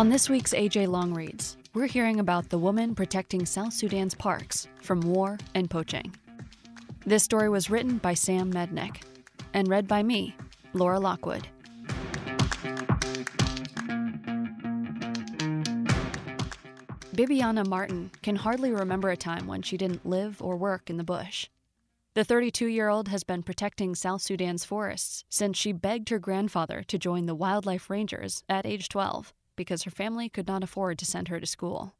On this week's AJ Long Reads, we're hearing about the woman protecting South Sudan's parks from war and poaching. This story was written by Sam Mednick and read by me, Laura Lockwood. Bibiana Martin can hardly remember a time when she didn't live or work in the bush. The 32 year old has been protecting South Sudan's forests since she begged her grandfather to join the Wildlife Rangers at age 12 because her family could not afford to send her to school.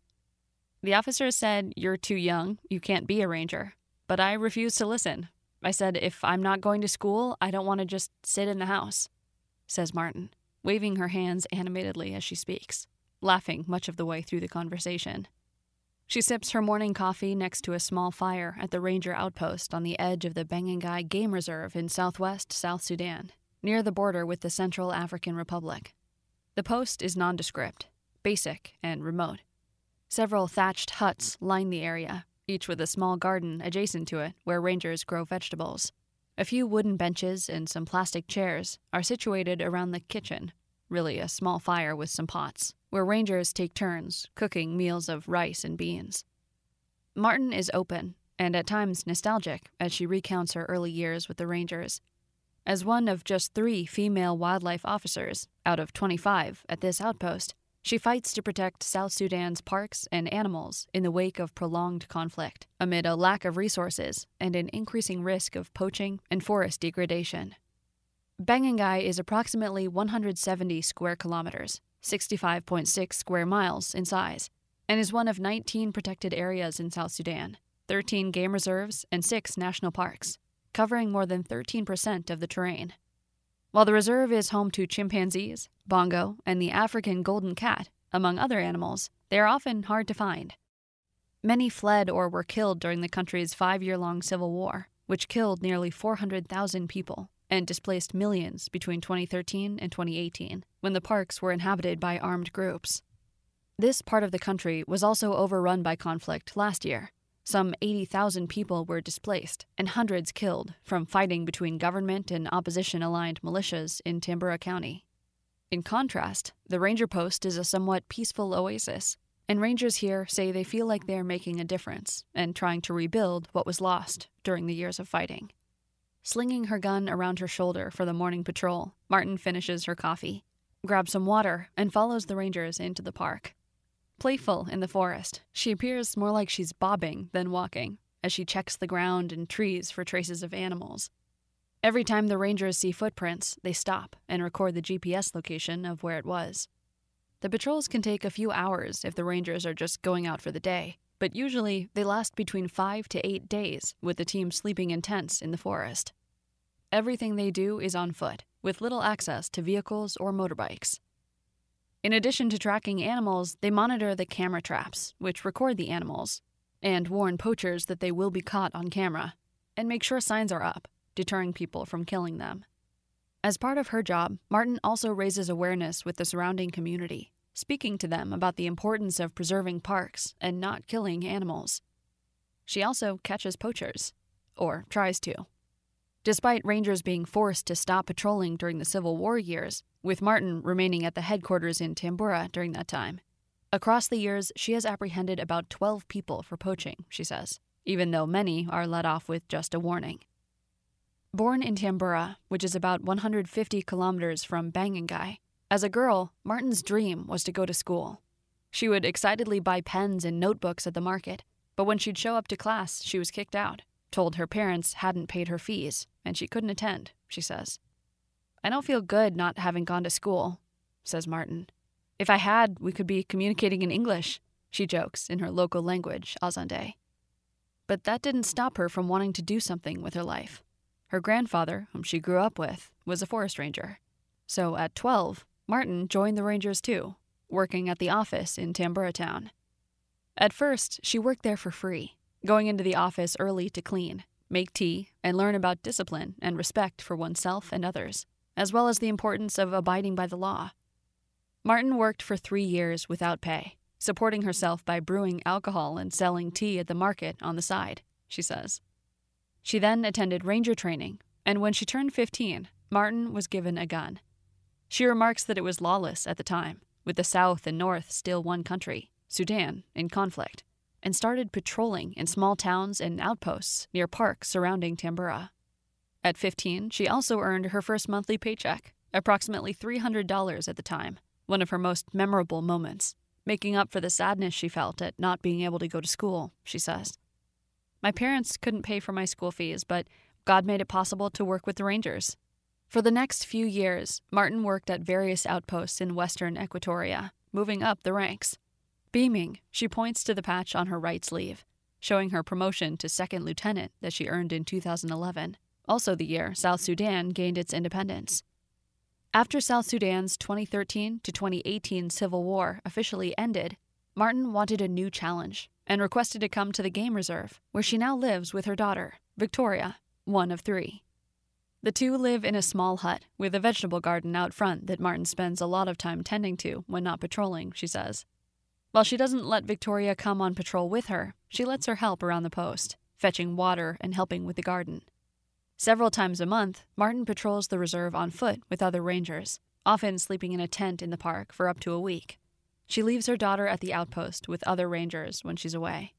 The officer said, You're too young, you can't be a ranger. But I refused to listen. I said, If I'm not going to school, I don't want to just sit in the house, says Martin, waving her hands animatedly as she speaks, laughing much of the way through the conversation. She sips her morning coffee next to a small fire at the ranger outpost on the edge of the Bangangai Game Reserve in southwest South Sudan, near the border with the Central African Republic. The post is nondescript, basic, and remote. Several thatched huts line the area, each with a small garden adjacent to it where rangers grow vegetables. A few wooden benches and some plastic chairs are situated around the kitchen, really a small fire with some pots, where rangers take turns cooking meals of rice and beans. Martin is open and at times nostalgic as she recounts her early years with the rangers as one of just three female wildlife officers out of 25 at this outpost, she fights to protect South Sudan's parks and animals in the wake of prolonged conflict, amid a lack of resources and an increasing risk of poaching and forest degradation. Bangangai is approximately 170 square kilometers, 65.6 square miles in size, and is one of 19 protected areas in South Sudan, 13 game reserves, and 6 national parks covering more than 13% of the terrain. While the reserve is home to chimpanzees, bongo, and the African golden cat, among other animals, they are often hard to find. Many fled or were killed during the country's five year long civil war, which killed nearly 400,000 people and displaced millions between 2013 and 2018, when the parks were inhabited by armed groups. This part of the country was also overrun by conflict last year, some 80,000 people were displaced and hundreds killed from fighting between government and opposition aligned militias in Tambura County. In contrast, the ranger post is a somewhat peaceful oasis, and rangers here say they feel like they are making a difference and trying to rebuild what was lost during the years of fighting. Slinging her gun around her shoulder for the morning patrol, Martin finishes her coffee, grabs some water, and follows the rangers into the park. Playful in the forest, she appears more like she's bobbing than walking as she checks the ground and trees for traces of animals. Every time the rangers see footprints, they stop and record the GPS location of where it was. The patrols can take a few hours if the rangers are just going out for the day, but usually they last between five to eight days, with the team sleeping in tents in the forest. Everything they do is on foot, with little access to vehicles or motorbikes. In addition to tracking animals, they monitor the camera traps, which record the animals, and warn poachers that they will be caught on camera, and make sure signs are up, deterring people from killing them. As part of her job, Martin also raises awareness with the surrounding community, speaking to them about the importance of preserving parks and not killing animals. She also catches poachers, or tries to. Despite rangers being forced to stop patrolling during the Civil War years, with Martin remaining at the headquarters in Tambura during that time. Across the years, she has apprehended about 12 people for poaching, she says, even though many are let off with just a warning. Born in Tambura, which is about 150 kilometers from Bangangai, as a girl, Martin's dream was to go to school. She would excitedly buy pens and notebooks at the market, but when she'd show up to class, she was kicked out, told her parents hadn't paid her fees, and she couldn't attend, she says. I don't feel good not having gone to school, says Martin. If I had, we could be communicating in English, she jokes in her local language, Azande. But that didn't stop her from wanting to do something with her life. Her grandfather, whom she grew up with, was a forest ranger. So at 12, Martin joined the Rangers too, working at the office in Tambura Town. At first, she worked there for free, going into the office early to clean, make tea, and learn about discipline and respect for oneself and others as well as the importance of abiding by the law. Martin worked for three years without pay, supporting herself by brewing alcohol and selling tea at the market on the side, she says. She then attended ranger training, and when she turned 15, Martin was given a gun. She remarks that it was lawless at the time, with the South and North still one country, Sudan, in conflict, and started patrolling in small towns and outposts near parks surrounding Tambura. At 15, she also earned her first monthly paycheck, approximately $300 at the time, one of her most memorable moments, making up for the sadness she felt at not being able to go to school, she says. My parents couldn't pay for my school fees, but God made it possible to work with the Rangers. For the next few years, Martin worked at various outposts in western Equatoria, moving up the ranks. Beaming, she points to the patch on her right sleeve, showing her promotion to second lieutenant that she earned in 2011, also the year South Sudan gained its independence. After South Sudan's 2013 to 2018 civil war officially ended, Martin wanted a new challenge and requested to come to the game reserve, where she now lives with her daughter, Victoria, one of three. The two live in a small hut with a vegetable garden out front that Martin spends a lot of time tending to when not patrolling, she says. While she doesn't let Victoria come on patrol with her, she lets her help around the post, fetching water and helping with the garden. Several times a month, Martin patrols the reserve on foot with other rangers, often sleeping in a tent in the park for up to a week. She leaves her daughter at the outpost with other rangers when she's away.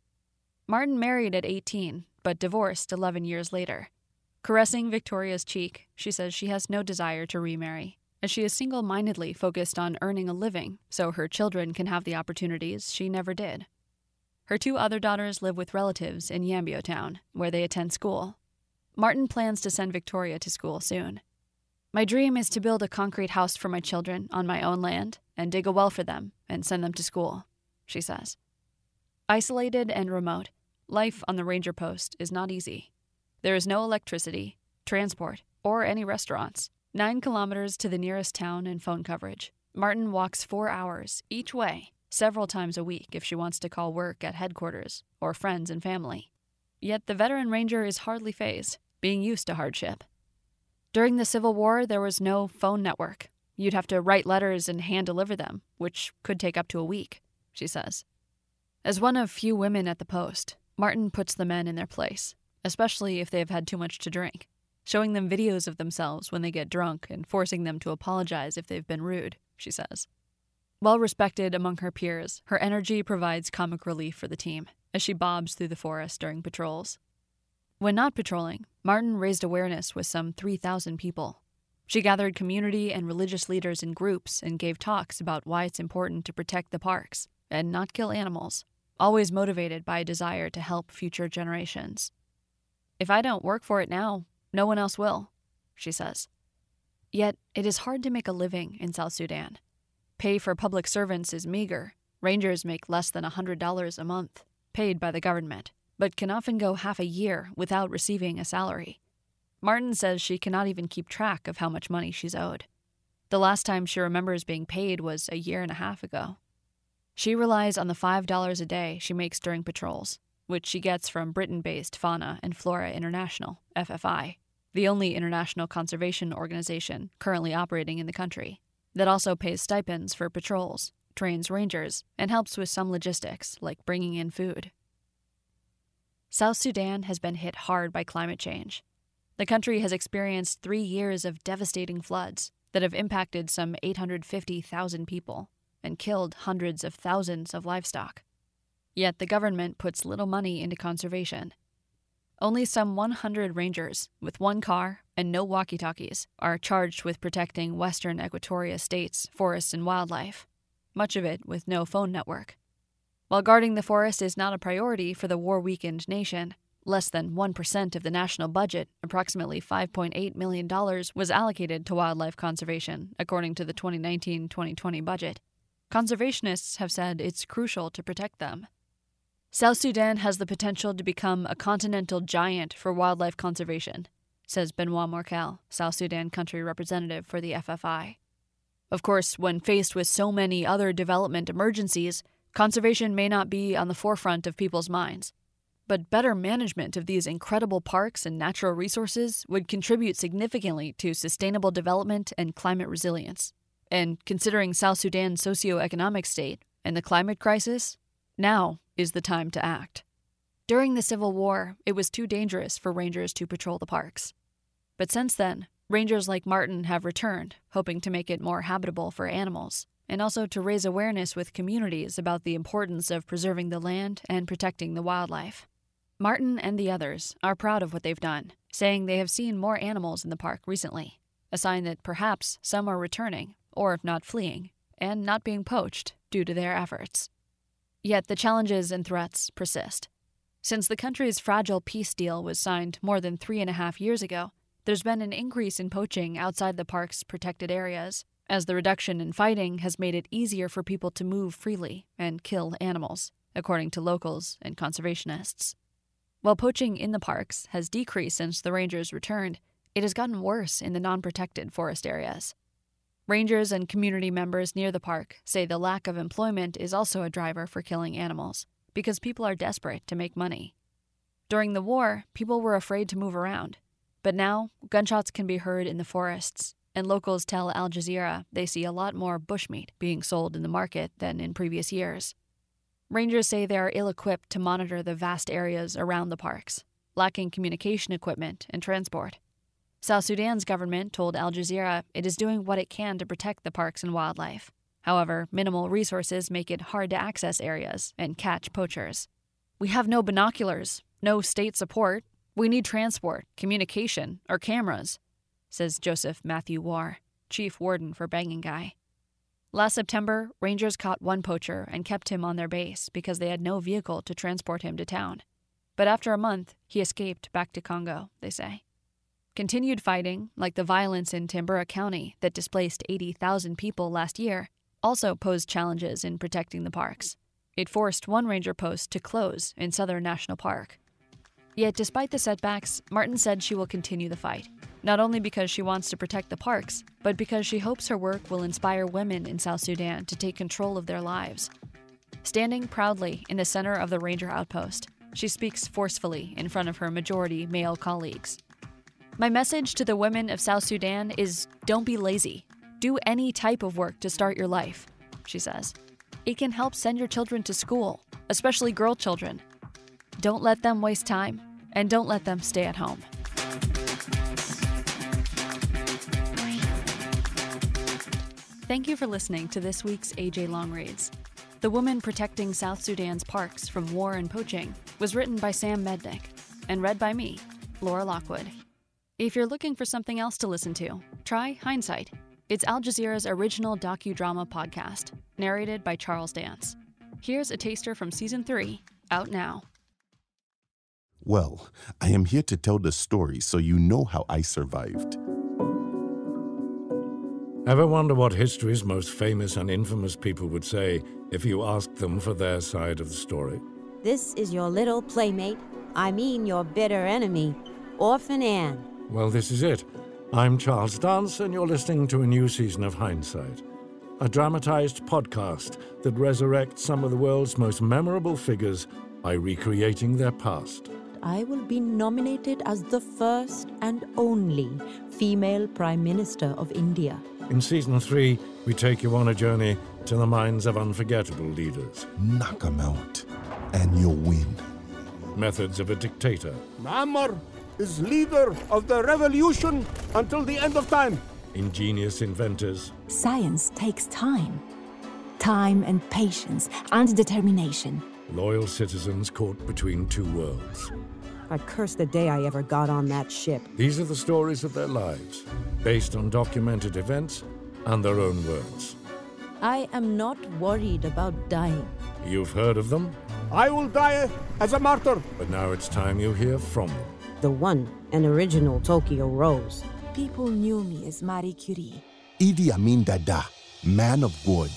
Martin married at 18, but divorced 11 years later. Caressing Victoria's cheek, she says she has no desire to remarry as she is single mindedly focused on earning a living so her children can have the opportunities she never did. Her two other daughters live with relatives in Yambio Town, where they attend school. Martin plans to send Victoria to school soon. My dream is to build a concrete house for my children on my own land and dig a well for them and send them to school, she says. Isolated and remote, life on the ranger post is not easy. There is no electricity, transport, or any restaurants. Nine kilometers to the nearest town and phone coverage. Martin walks four hours each way, several times a week if she wants to call work at headquarters or friends and family. Yet the veteran ranger is hardly fazed, being used to hardship. During the Civil War, there was no phone network. You'd have to write letters and hand deliver them, which could take up to a week, she says. As one of few women at the post, Martin puts the men in their place, especially if they have had too much to drink showing them videos of themselves when they get drunk and forcing them to apologize if they've been rude, she says. Well respected among her peers, her energy provides comic relief for the team as she bobs through the forest during patrols. When not patrolling, Martin raised awareness with some 3,000 people. She gathered community and religious leaders in groups and gave talks about why it's important to protect the parks and not kill animals, always motivated by a desire to help future generations. If I don't work for it now, no one else will, she says. Yet, it is hard to make a living in South Sudan. Pay for public servants is meager. Rangers make less than $100 a month, paid by the government, but can often go half a year without receiving a salary. Martin says she cannot even keep track of how much money she's owed. The last time she remembers being paid was a year and a half ago. She relies on the $5 a day she makes during patrols, which she gets from Britain based Fauna and Flora International, FFI, the only international conservation organization currently operating in the country, that also pays stipends for patrols, trains rangers, and helps with some logistics, like bringing in food. South Sudan has been hit hard by climate change. The country has experienced three years of devastating floods that have impacted some 850,000 people and killed hundreds of thousands of livestock. Yet the government puts little money into conservation only some 100 rangers, with one car and no walkie talkies, are charged with protecting western Equatoria states, forests, and wildlife, much of it with no phone network. While guarding the forest is not a priority for the war weakened nation, less than 1% of the national budget, approximately $5.8 million, was allocated to wildlife conservation, according to the 2019 2020 budget. Conservationists have said it's crucial to protect them. South Sudan has the potential to become a continental giant for wildlife conservation, says Benoit Morkel, South Sudan country representative for the FFI. Of course, when faced with so many other development emergencies, conservation may not be on the forefront of people's minds. But better management of these incredible parks and natural resources would contribute significantly to sustainable development and climate resilience. And considering South Sudan's socioeconomic state and the climate crisis, now is the time to act. During the Civil War, it was too dangerous for rangers to patrol the parks. But since then, rangers like Martin have returned, hoping to make it more habitable for animals and also to raise awareness with communities about the importance of preserving the land and protecting the wildlife. Martin and the others are proud of what they've done, saying they have seen more animals in the park recently, a sign that perhaps some are returning, or if not fleeing, and not being poached due to their efforts. Yet the challenges and threats persist. Since the country's fragile peace deal was signed more than three and a half years ago, there's been an increase in poaching outside the park's protected areas, as the reduction in fighting has made it easier for people to move freely and kill animals, according to locals and conservationists. While poaching in the parks has decreased since the rangers returned, it has gotten worse in the non protected forest areas. Rangers and community members near the park say the lack of employment is also a driver for killing animals, because people are desperate to make money. During the war, people were afraid to move around, but now gunshots can be heard in the forests, and locals tell Al Jazeera they see a lot more bushmeat being sold in the market than in previous years. Rangers say they are ill equipped to monitor the vast areas around the parks, lacking communication equipment and transport. South Sudan's government told Al Jazeera it is doing what it can to protect the parks and wildlife. However, minimal resources make it hard to access areas and catch poachers. We have no binoculars, no state support. We need transport, communication, or cameras, says Joseph Matthew War, chief warden for Bangangai. Last September, rangers caught one poacher and kept him on their base because they had no vehicle to transport him to town. But after a month, he escaped back to Congo, they say. Continued fighting, like the violence in Tambura County that displaced 80,000 people last year, also posed challenges in protecting the parks. It forced one ranger post to close in Southern National Park. Yet, despite the setbacks, Martin said she will continue the fight not only because she wants to protect the parks, but because she hopes her work will inspire women in South Sudan to take control of their lives. Standing proudly in the center of the ranger outpost, she speaks forcefully in front of her majority male colleagues. My message to the women of South Sudan is don't be lazy. Do any type of work to start your life, she says. It can help send your children to school, especially girl children. Don't let them waste time, and don't let them stay at home. Thank you for listening to this week's AJ Long Reads. The Woman Protecting South Sudan's Parks from War and Poaching was written by Sam Mednick and read by me, Laura Lockwood. If you're looking for something else to listen to, try Hindsight. It's Al Jazeera's original docudrama podcast, narrated by Charles Dance. Here's a taster from season three, out now. Well, I am here to tell the story so you know how I survived. Ever wonder what history's most famous and infamous people would say if you asked them for their side of the story? This is your little playmate, I mean your bitter enemy, Orphan Ann. Well, this is it. I'm Charles Dance, and you're listening to a new season of Hindsight, a dramatized podcast that resurrects some of the world's most memorable figures by recreating their past. I will be nominated as the first and only female Prime Minister of India. In season three, we take you on a journey to the minds of unforgettable leaders. Knock 'em out, and you'll win. Methods of a dictator. Muammar is leader of the revolution until the end of time. Ingenious inventors. Science takes time. Time and patience and determination. Loyal citizens caught between two worlds. I curse the day I ever got on that ship. These are the stories of their lives, based on documented events and their own words. I am not worried about dying. You've heard of them, I will die as a martyr. but now it's time you hear from them. The one and original Tokyo Rose. People knew me as Marie Curie. Idi Amin Dada, man of God.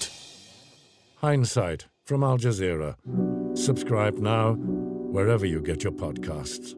Hindsight from Al Jazeera. Subscribe now wherever you get your podcasts.